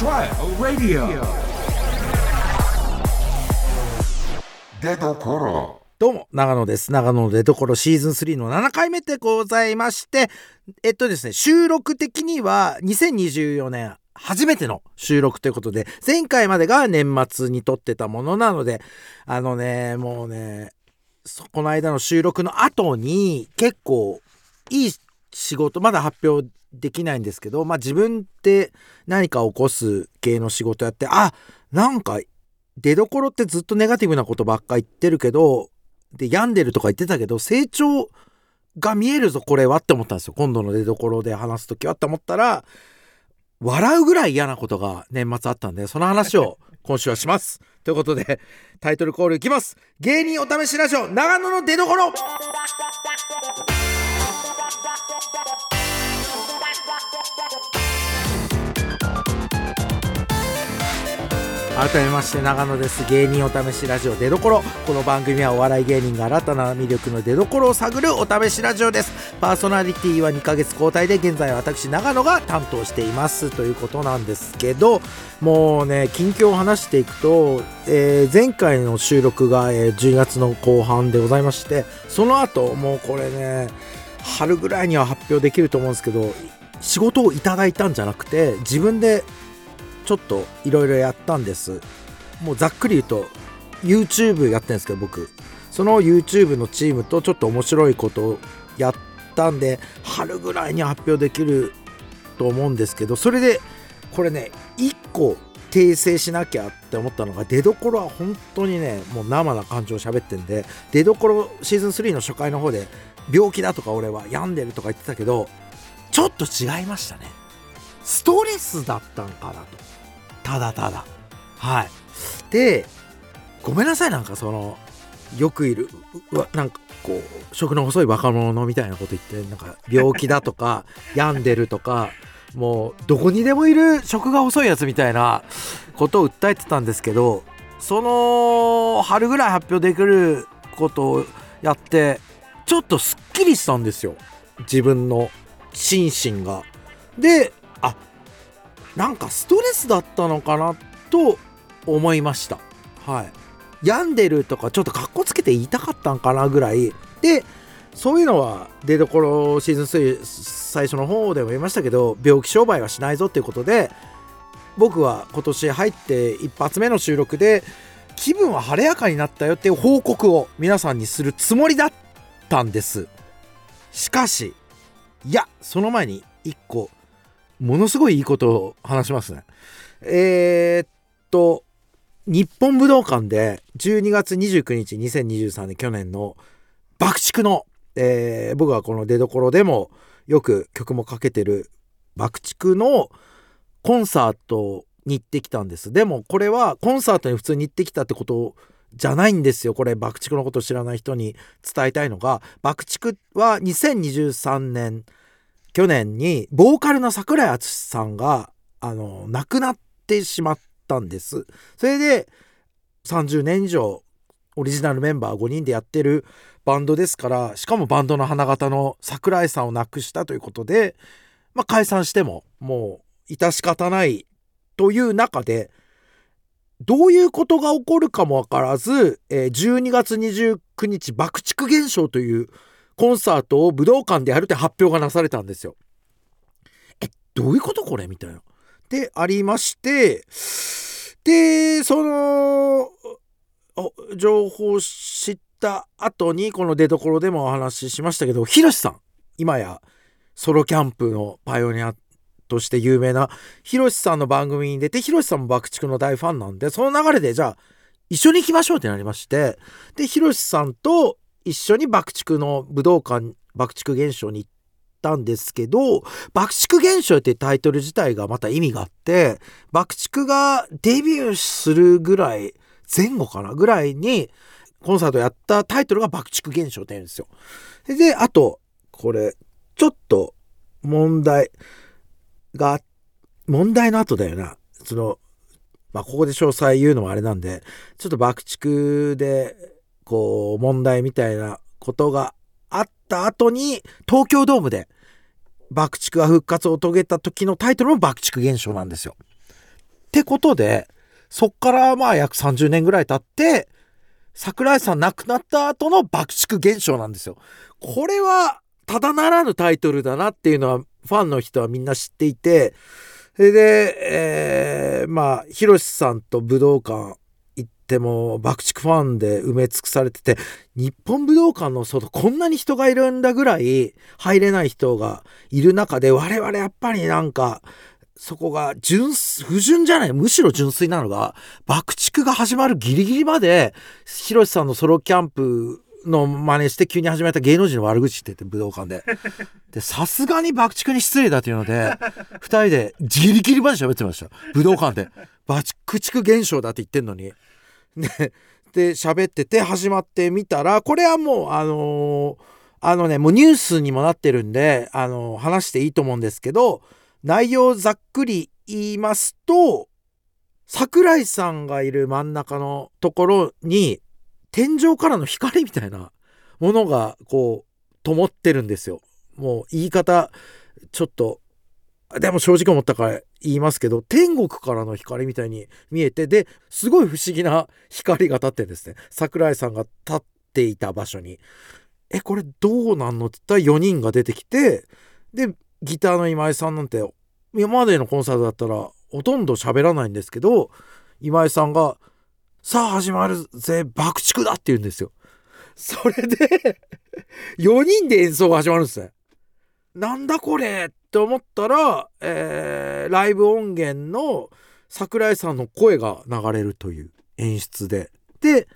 Trial Radio 出どころどうも、長野です。長野の出所シーズン3の7回目でございまして、えっとですね、収録的には2024年初めての収録ということで、前回までが年末に撮ってたものなので、あのね、もうね、そこの間の収録の後に結構いい仕事、まだ発表できないんですけど、まあ自分って何か起こす系の仕事やって、あ、なんか出どころってずっとネガティブなことばっか言ってるけど、で、病んでるとか言ってたけど、成長が見えるぞ、これはって思ったんですよ。今度の出どころで話すときはって思ったら、笑うぐらい嫌なことが年末あったんで、その話を 今週はします。ということで、タイトルコールいきます。芸人お試しラジオ、長野の出どころ改めまして長野です。芸人お試しラジオ出どころ。この番組はお笑い芸人が新たな魅力の出どころを探るお試しラジオです。パーソナリティは2ヶ月交代で現在私長野が担当しています。ということなんですけどもうね近況を話していくと、えー前回の収録が、え12月の後半でございましてその後もうこれね春ぐらいには発表できると思うんですけど仕事をいただいたんじゃなくて自分でちょっといろいろやったんです。もうざっくり言うと YouTube やってるんですけど僕。その YouTube のチームとちょっと面白いことをやったんで春ぐらいに発表できると思うんですけどそれでこれね1個訂正しなきゃって思ったのが出どころは本当にねもう生な感情を喋ってんで出どころシーズン3の初回の方で病気だとか俺は病んでるとか言ってたけどちょっと違いましたね。ストレスだったんかなと。ただただ。はい。でごめんなさいなんかそのよくいるなんかこう食の細い若者みたいなこと言ってなんか病気だとか 病んでるとかもうどこにでもいる食が細いやつみたいなことを訴えてたんですけどその春ぐらい発表できることをやってちょっとすっきりしたんですよ。自分の心身が。であなんかストレスだったのかなと思いました。はい。病んでるとかちょっとかっこつけて言いたかったんかなぐらい。でそういうのは出どころシーズン3最初の方でも言いましたけど病気商売はしないぞっていうことで僕は今年入って一発目の収録で気分は晴れやかになったよっていう報告を皆さんにするつもりだったんです。しかしいやその前に一個ものすごいいいことを話しますね。えー、っと日本武道館で12月29日2023年去年の爆竹の、えー僕はこの出どころでもよく曲もかけてる爆竹のコンサートに行ってきたんです。でもこれはコンサートに普通に行ってきたってことじゃないんですよ。これ爆竹のことを知らない人に伝えたいのが爆竹は2023年去年にボーカルの桜井敦さんがあの亡くなってしまったんです。それで30年以上オリジナルメンバー5人でやってるバンドですからしかもバンドの花形の桜井さんを亡くしたということで、まあ、解散してももう致し方ないという中でどういうことが起こるかもわからず、えー12月29日爆竹現象というコンサートを武道館でやるって発表がなされたんですよ。えどういうことこれ？みたいな。でありましてでその情報を知った後にこの出どころでもお話ししましたけどひろしさん今やソロキャンプのパイオニアとして有名なひろしさんの番組に出てひろしさんも爆竹の大ファンなんでその流れでじゃあ一緒に行きましょうってなりましてでひろしさんと一緒に爆竹の武道館爆竹現象に行ったんですけど爆竹現象ってタイトル自体がまた意味があって爆竹がデビューするぐらい前後かなぐらいにコンサートやったタイトルが爆竹現象って言うんですよ。であとこれちょっと問題が問題の後だよなそのまあここで詳細言うのはあれなんでちょっと爆竹でこう問題みたいなことがあった後に東京ドームで爆竹が復活を遂げた時のタイトルも爆竹現象なんですよ。ってことで、そっからまあ約30年ぐらい経って、桜井さん亡くなった後の爆竹現象なんですよ。これはただならぬタイトルだなっていうのはファンの人はみんな知っていて、それで、えー、まあ、ヒロシさんと武道館行っても爆竹ファンで埋め尽くされてて、日本武道館の外こんなに人がいるんだぐらい入れない人がいる中で、我々やっぱりなんか、そこが純、不純じゃない、むしろ純粋なのが、爆竹が始まるギリギリまで、ヒロシさんのソロキャンプの真似して急に始めた芸能人の悪口って言って武道館で。で、さすがに爆竹に失礼だというので、二人でギリギリまで喋ってました。武道館で。爆竹現象だって言ってんのに。で、で、喋ってて始まってみたら、これはもう、あのー、あのね、もうニュースにもなってるんで、あのー、話していいと思うんですけど、内容ざっくり言いますと、桜井さんがいる真ん中のところに、天井からの光みたいなものが、こう、灯ってるんですよ。もう言い方、ちょっと、でも正直思ったから言いますけど、天国からの光みたいに見えて、で、すごい不思議な光が立ってですね。桜井さんが立っていた場所に。え、これどうなんの？って言ったら4人が出てきて、で、ギターの今井さんなんて今までのコンサートだったらほとんど喋らないんですけど今井さんが「さあ始まるぜ爆竹だ!」って言うんですよ。それで 4人で演奏が始まるんですね。なんだこれって思ったら、えー、ライブ音源の桜井さんの声が流れるという演出で。で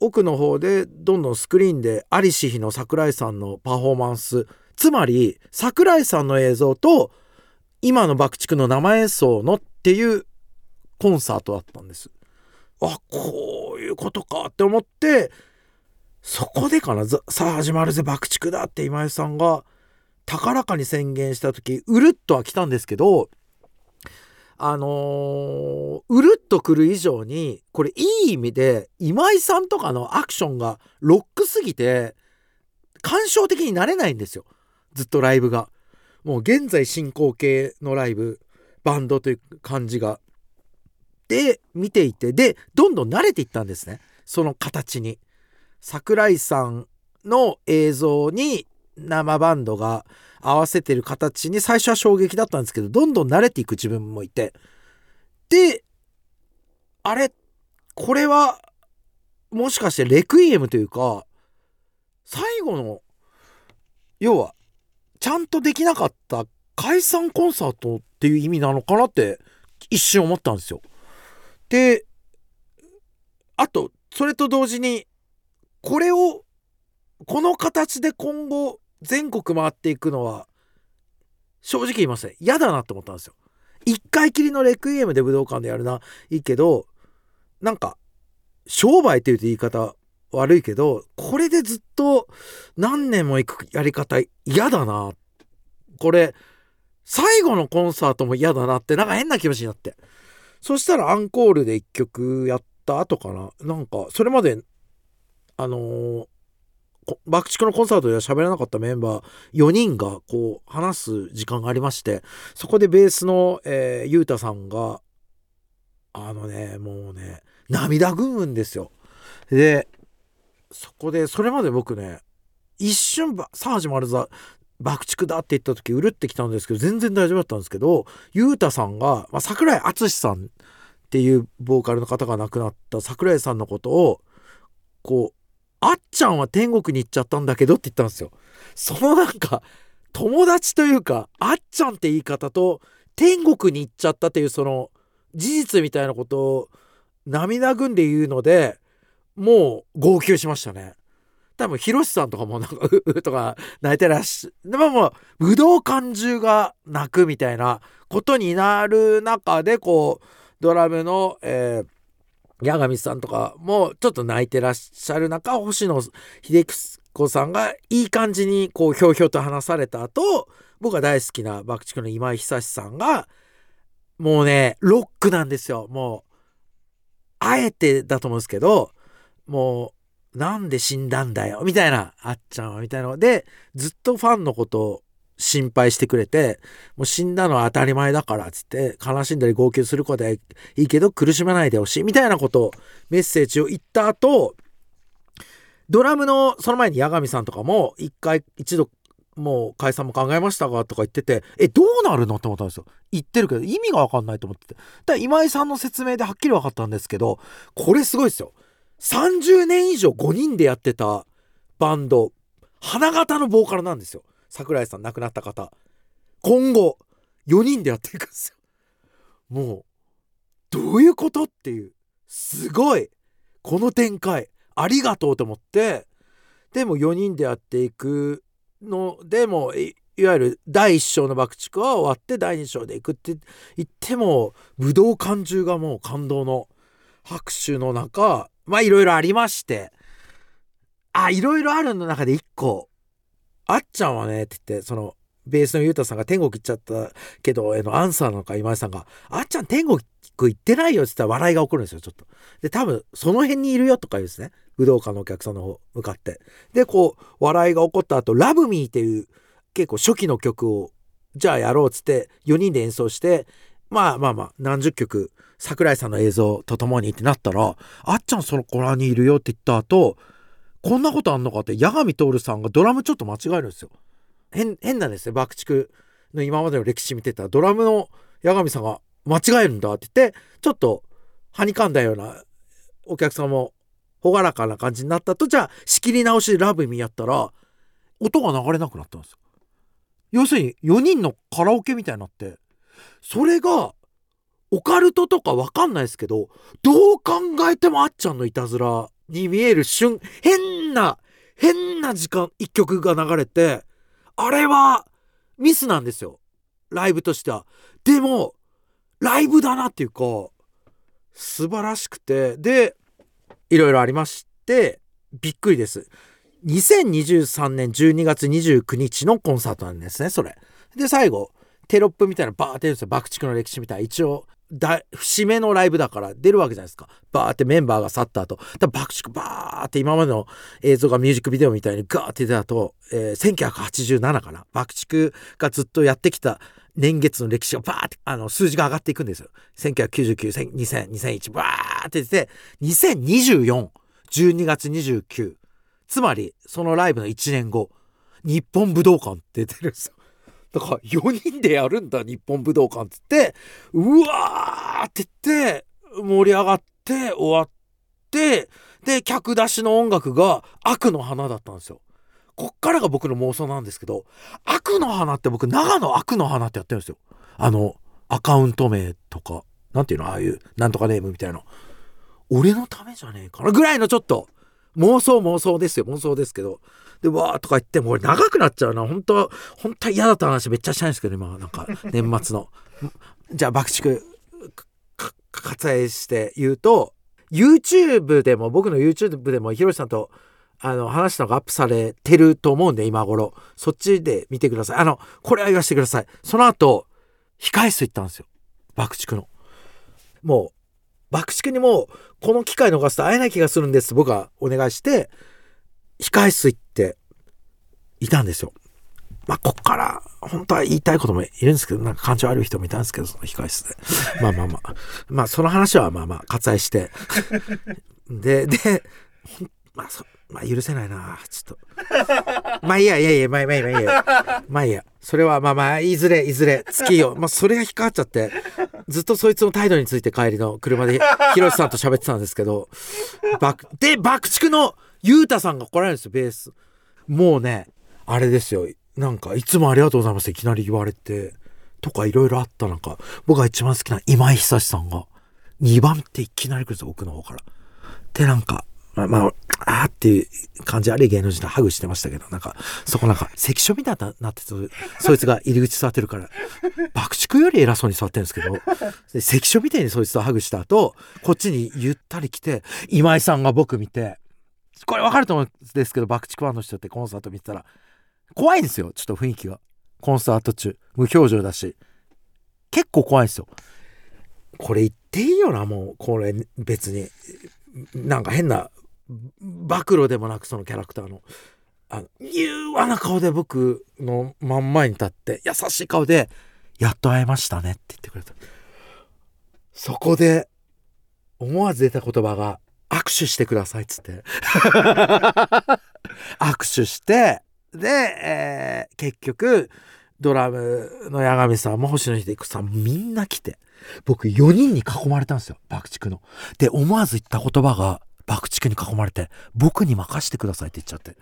奥の方でどんどんスクリーンでありし日の桜井さんのパフォーマンスつまり桜井さんの映像と今の爆竹の生演奏のっていうコンサートだったんです。あこういうことかって思ってそこでかなさあ始まるぜ爆竹だって今井さんが高らかに宣言した時うるっとは来たんですけどあのー、うるっと来る以上にこれいい意味で今井さんとかのアクションがロックすぎて感傷的になれないんですよ。ずっとライブが。もう現在進行形のライブ、バンドという感じが。で、見ていて、で、どんどん慣れていったんですね。その形に。桜井さんの映像に生バンドが合わせてる形に最初は衝撃だったんですけど、どんどん慣れていく自分もいて。で、あれ、これは、もしかしてレクイエムというか、最後の、要は、ちゃんとできなかった解散コンサートっていう意味なのかなって一瞬思ったんですよ。で、あと、それと同時に、これを、この形で今後全国回っていくのは、正直言いますね、嫌だなって思ったんですよ。一回きりのレクイエムで武道館でやるな、いいけど、なんか、商売って言うと言い方悪いけど、これでずっと何年も行くやり方嫌だな。これ、最後のコンサートも嫌だなって、なんか変な気持ちになって。そしたらアンコールで一曲やった後かな？なんか、それまで、あのー、爆竹のコンサートでは喋らなかったメンバー4人がこう話す時間がありましてそこでベースの、えー、ゆうたさんがあのねもうね涙ぐむんですよ。でそこでそれまで僕ね一瞬さあ始まるぞ爆竹だって言った時うるってきたんですけど全然大丈夫だったんですけどゆうたさんが、まあ、桜井敦さんっていうボーカルの方が亡くなった桜井さんのことをこう「あっちゃんは天国に行っちゃったんだけど」って言ったんですよ。そのなんか友達というか「あっちゃん」って言い方と天国に行っちゃったっていうその事実みたいなことを涙ぐんで言うのでもう号泣しましたね。多分、ヒロシさんとかもなんか、ううとか泣いてらっしゃ、でももう、武道館中が泣くみたいなことになる中で、こう、ドラムの、えー、八神さんとかもちょっと泣いてらっしゃる中、星野秀子さんがいい感じにこうひょうひょうと話された後、僕が大好きな爆竹の今井久志さんが、もうね、ロックなんですよ。もう、あえてだと思うんですけど、もう、なんで死んだんだよ、みたいな、あっちゃんは、みたいなの。で、ずっとファンのことを心配してくれて、もう死んだのは当たり前だからっ、つって、悲しんだり号泣することはいいけど苦しまないでほしい、みたいなことをメッセージを言った後、ドラムのその前に八神さんとかも一回一度もう解散も考えましたがとか言っててえどうなるの？って思ったんですよ。言ってるけど意味が分かんないと思ってて。だ今井さんの説明ではっきり分かったんですけどこれすごいですよ。30年以上5人でやってたバンド花形のボーカルなんですよ。桜井さん亡くなった方。今後4人でやっていくんですよ。もうどういうことっていう。すごい。この展開。ありがとうと思って。でも4人でやっていくのでもいわゆる第1章の爆竹は終わって第2章でいくって言っても武道館中がもう感動の拍手の中まあいろいろありましてあいろいろあるの中で1個あっちゃんはねって言ってそのベースのゆうたさんが天国行っちゃったけどへのアンサーなのか今井さんが「あっちゃん天国行ってないよ」って言ったら笑いが起こるんですよちょっと。で多分その辺にいるよとか言うんですね武道館のお客さんの方向かって。でこう笑いが起こった後ラブミーっていう結構初期の曲をじゃあやろうっつって4人で演奏してまあまあまあ何十曲桜井さんの映像とともにってなったら「あっちゃんその子らにいるよ」って言った後こんなことあんのかって八神徹さんがドラムちょっと間違えるんですよ。変変なんですね爆竹の今までの歴史見てたらドラムの八神さんが間違えるんだって言ってちょっとはにかんだようなお客さんも朗らかな感じになったとじゃあ仕切り直しでラブミやったら音が流れなくなったんですよ。要するに4人のカラオケみたいになってそれがオカルトとかわかんないですけどどう考えてもあっちゃんのいたずらに見える瞬変な変な時間一曲が流れてあれはミスなんですよライブとしては。でもライブだなっていうか素晴らしくてでいろいろありましてびっくりです。2023年12月29日のコンサートなんですねそれ。で最後テロップみたいなバーって出るんですよ爆竹の歴史みたいな。一応だ節目のライブだから出るわけじゃないですか。バーってメンバーが去った後。だ爆竹バーって今までの映像がミュージックビデオみたいにガーって出た後、えー、1987かな。爆竹がずっとやってきた年月の歴史がバーってあの数字が上がっていくんですよ。1999、2000、2001バーって出て2024 12月29つまりそのライブの1年後日本武道館って出てるんですよ。だから4人でやるんだ日本武道館っつって。うわーって言って盛り上がって終わってで客出しの音楽が悪の花だったんですよ。こっからが僕の妄想なんですけど悪の花って僕長野悪の花ってやってるんですよ。あのアカウント名とかなんていうのああいうなんとかネームみたいな俺のためじゃねえかなぐらいのちょっと妄想妄想ですよ妄想ですけど。でわーとか言っても俺長くなっちゃうな。本当は本当は嫌だった話めっちゃしたいんですけど今なんか 年末の。じゃあ爆竹割愛して言うと YouTube でも僕の YouTube でもひろしさんとあの話したのがアップされてると思うんで今頃。そっちで見てください。あのこれは言わせてください。その後控え室行ったんですよ。爆竹の。もう爆竹にもうこの機会逃すと会えない気がするんです。僕はお願いして控え室行っていたんですよ。まあこっから本当は言いたいこともいるんですけどなんか感情悪い人もいたんですけどその控え室で。まあまあまあ。まあその話はまあまあ割愛して。ででまあそまあ許せないな。ちょっと。まあいいやいやいやまあいいやいいや。まあいいや。それはまあまあいずれいずれ。月よまあそれが引っかかっちゃって。ずっとそいつの態度について帰りの車でひろしさんと喋ってたんですけど。爆で爆竹のゆうたさんが来られるんですよベース。もうねあれですよ。なんかいつもありがとうございますいきなり言われて。とかいろいろあった中僕が一番好きな今井久志さんが2番っていきなり来るんですよ奥の方から。でなんかまあ、まあ、あーっていう感じ悪い芸能人とハグしてましたけど、なんか、そこなんか、関所みたいになってて、そいつが入り口座ってるから、爆竹より偉そうに座ってるんですけど、関所みたいにそいつとハグした後、こっちにゆったり来て、今井さんが僕見て、これわかると思うんですけど、爆竹ファンの人ってコンサート見てたら、怖いんですよ、ちょっと雰囲気が。コンサート中、無表情だし、結構怖いんですよ。これ言っていいよな、もう、これ別に。なんか変な暴露でもなくそのキャラクターの。あの柔和な顔で僕の真ん前に立って優しい顔で「やっと会えましたね」って言ってくれた。そこで思わず出た言葉が「握手してください」っつって。握手してで、えー結局ドラムの八神さんも星野秀彦さんもみんな来て僕4人に囲まれたんですよ爆竹の。で思わず言った言葉が爆竹に囲まれて僕に任してくださいって言っちゃって。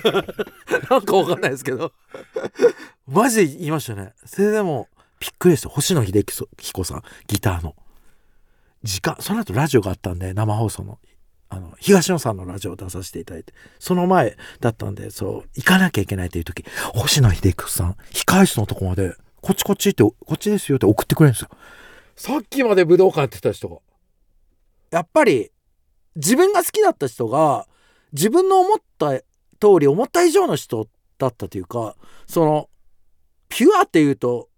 なんかわかんないですけど。マジで言いましたね。それでもびっくりですよ星野秀彦さんギターの。時間その後ラジオがあったんで生放送のあの東野さんのラジオを出させていただいてその前だったんでそう行かなきゃいけないという時星野秀彦さん控室のとこまでこっちこっちってこっちですよって送ってくれるんですよ。さっきまで武道館やってた人が。やっぱり自分が好きだった人が自分の思った通り思った以上の人だったというかそのピュアっていうと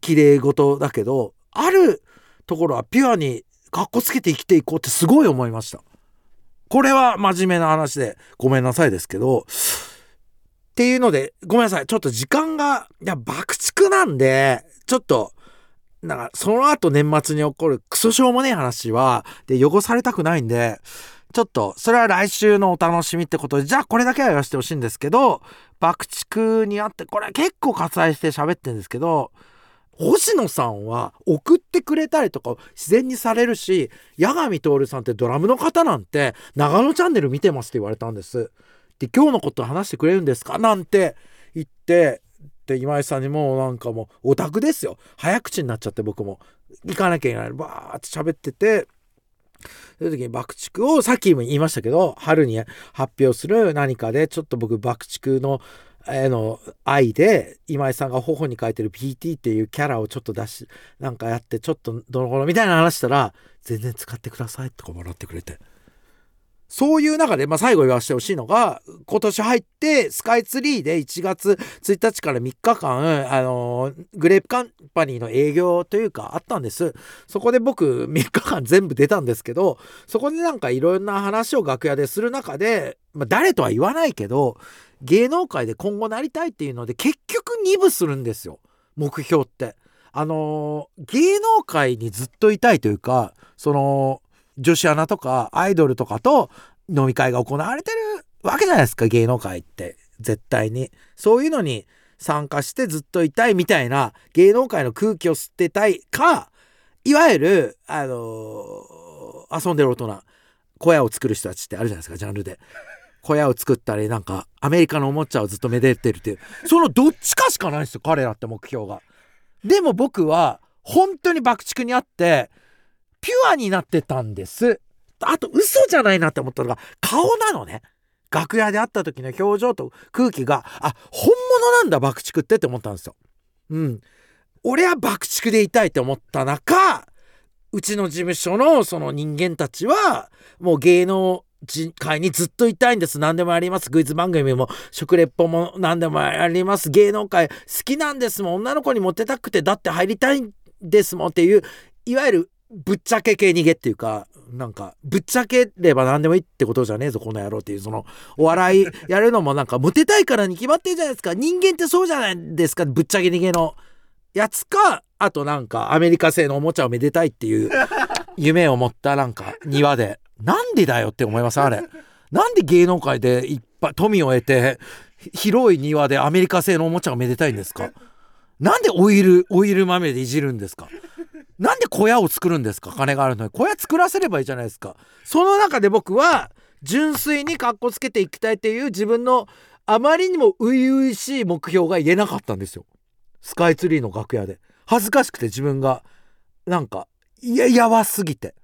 綺麗事だけどあるところはピュアにかっこつけて生きていこうってすごい思いました。これは真面目な話でごめんなさいですけどっていうのでごめんなさい。ちょっと時間がいや爆竹なんでちょっとなんかその後年末に起こるクソしょうもねえ話はで汚されたくないんでちょっとそれは来週のお楽しみってことでじゃあこれだけは言わせてほしいんですけど爆竹にあってこれ結構割愛して喋ってるんですけど星野さんは送ってくれたりとか自然にされるし八神徹さんってドラムの方なんて長野チャンネル見てますって言われたんです。で今日のこと話してくれるんですかなんて言ってで今井さんにもうなんかもうオタクですよ。早口になっちゃって僕も。行かなきゃいけない。バーって喋っててそういう時に爆竹をさっきも言いましたけど春に発表する何かでちょっと僕爆竹のへの愛で今井さんが頬に書いてる PT っていうキャラをちょっと出しなんかやってちょっとどの頃みたいな話したら全然使ってくださいとかもらってくれて。そういう中で、まあ、最後言わせてほしいのが今年入ってスカイツリーで1月1日から3日間、あのーグレープカンパニーの営業というかあったんですそこで僕3日間全部出たんですけどそこでなんかいろんな話を楽屋でする中で、まあ、誰とは言わないけど芸能界で今後なりたいっていうので結局2部するんですよ目標って。あのー芸能界にずっといたいというかその女子アナとかアイドルとかと飲み会が行われてるわけじゃないですか芸能界って絶対に。そういうのに参加してずっといたいみたいな芸能界の空気を吸ってたいかいわゆるあのー遊んでる大人小屋を作る人たちってあるじゃないですかジャンルで。小屋を作ったりなんかアメリカのおもちゃをずっとめでてるっていう。そのどっちかしかないんですよ彼らって目標が。でも僕は本当に爆竹にあってピュアになってたんです。あと嘘じゃないなって思ったのが顔なのね。楽屋で会った時の表情と空気があ本物なんだ爆竹ってって思ったんですよ。うん。俺は爆竹でいたいって思った中うちの事務所のその人間たちはもう芸能人界にずっといたいんです。何でもあります。クイズ番組も食レポも何でもあります。芸能界好きなんですもん。女の子にモテたくてだって入りたいんですもん。っていういわゆるぶっちゃけ系逃げっていうかなんかぶっちゃければ何でもいいってことじゃねえぞこの野郎っていうそのお笑い やるのもなんかモテたいからに決まってるじゃないですか。人間ってそうじゃないですかぶっちゃけ逃げの。やつかあとなんかアメリカ製のおもちゃをめでたいっていう夢を持ったなんか庭で。なんでだよって思いますあれ。なんで芸能界でいっぱい富を得て広い庭でアメリカ製のおもちゃをめでたいんですか。なんでオイルオイル豆でいじるんですか。なんで小屋を作るんですか？金があるのに。小屋作らせればいいじゃないですか。その中で僕は純粋にかっこつけていきたいっていう自分のあまりにも初々しい目標が言えなかったんですよ。スカイツリーの楽屋で。恥ずかしくて自分がなんかいややばすぎて。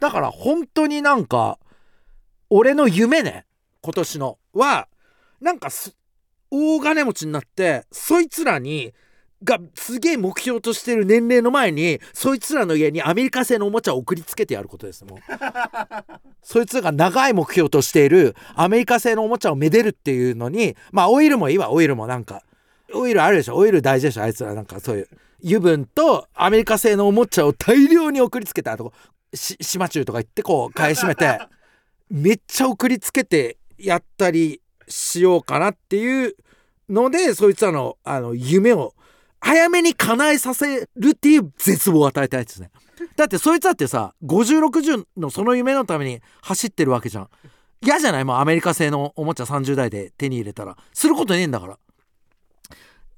だから本当になんか俺の夢ね今年のはなんか大金持ちになってそいつらにがすげえ目標としてる年齢の前にそいつらの家にアメリカ製のおもちゃを送りつけてやることですもう。そいつらが長い目標としているアメリカ製のおもちゃをめでるっていうのにまあオイルもいいわ。オイルもなんかオイルあるでしょ。オイル大事でしょあいつら。なんかそういう油分とアメリカ製のおもちゃを大量に送りつけたと島中とか行ってこう買い占めて めっちゃ送りつけてやったりしようかなっていうのでそいつらのあの夢を早めに叶えさせるっていう絶望を与えたいですね。だってそいつだってさ5060のその夢のために走ってるわけじゃん。嫌じゃない？もうアメリカ製のおもちゃ30代で手に入れたら。することねえんだから。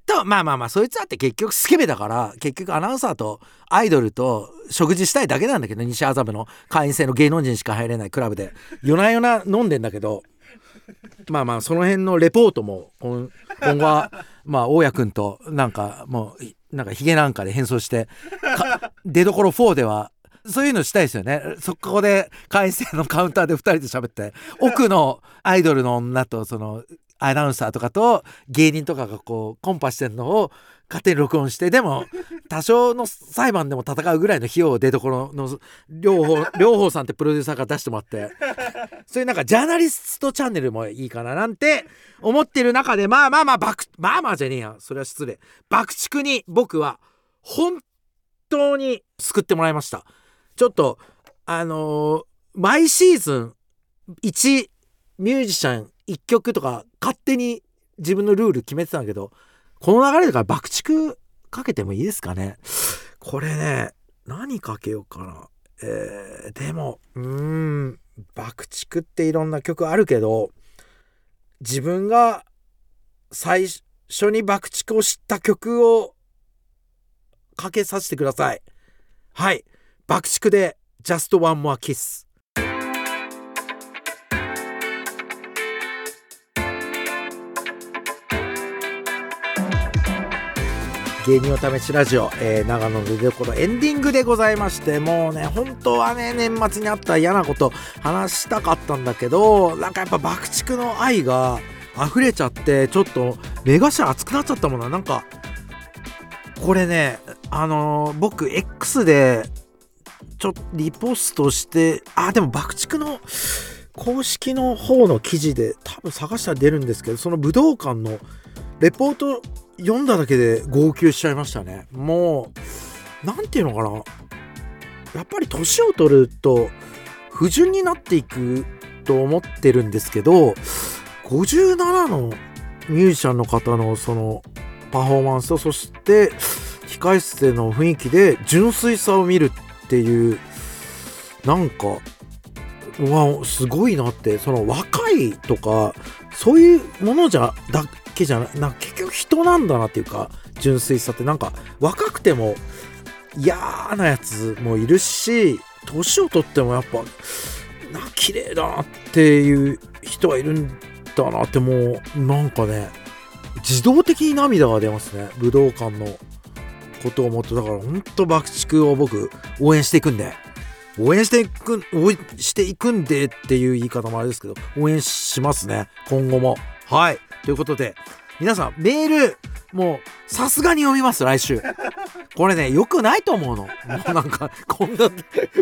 とまあまあまあそいつだって結局スケベだから結局アナウンサーとアイドルと食事したいだけなんだけど西麻布の会員制の芸能人しか入れないクラブで。夜な夜な飲んでんだけどまあまあその辺のレポートも今今後はまあ大家君となんかもうなんかヒゲなんかで変装して出どころ4ではそういうのしたいですよねそこで会員制のカウンターで2人で喋って奥のアイドルの女とそのアナウンサーとかと芸人とかがこうコンパしてるのを勝手に録音してでも多少の裁判でも戦うぐらいの費用を出どころの 両方両方さんってプロデューサーから出してもらってそういうなんかジャーナリストチャンネルもいいかななんて思ってる中でまあまあまあ爆まあまあじゃねえやそれは失礼爆竹に僕は本当に救ってもらいました。ちょっとあのー、毎シーズン1ミュージシャン1曲とか勝手に自分のルール決めてたんだけどこの流れだから爆竹かけてもいいですかね。これね何かけようかな。えー、でもうーん爆竹っていろんな曲あるけど自分が最初に爆竹を知った曲をかけさせてください。はい。爆竹で Just One More Kiss 芸人お試しラジオ、えー、長野の出どころエンディングでございましてもうね本当はね年末にあった嫌なこと話したかったんだけどなんかやっぱ爆竹の愛が溢れちゃってちょっと目頭熱くなっちゃったもんな。なんかこれねあのー、僕 X でちょっとリポストしてあでも爆竹の公式の方の記事で多分探したら出るんですけどその武道館のレポート読んだだけで号泣しちゃいましたね。もう何て言うのかな。やっぱり年を取ると不純になっていくと思ってるんですけど57のミュージシャンの方のそのパフォーマンスとそして控室での雰囲気で純粋さを見るっていうなんかうわすごいなってその若いとかそういうものじゃだけじゃないなんか結局人なんだなっていうか純粋さってなんか若くても嫌なやつもいるし年を取ってもやっぱな綺麗だなっていう人はいるんだなってもうなんかね自動的に涙が出ますね。武道館のことを思ってだからほんと爆竹を僕応援していくんで。応援していく応援していくんでっていう言い方もあれですけど応援しますね。今後も。はい。ということで、皆さん、メール、もう、さすがに読みます、来週。これね、良くないと思うの。もうなんか、こんな、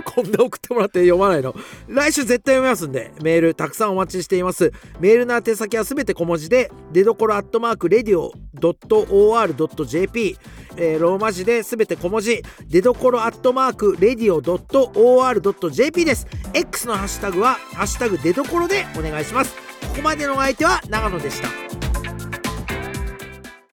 こんな送ってもらって読まないの。来週絶対読みますんで、メールたくさんお待ちしています。メールの宛先はすべて小文字で、出どころアットマーク、レディオ .or.jp、えー、ローマ字で全て小文字、出どころアットマーク、レディオ .or.jp です。X のハッシュタグは、ハッシュタグ出どころでお願いします。ここまでのお相手は長野でした。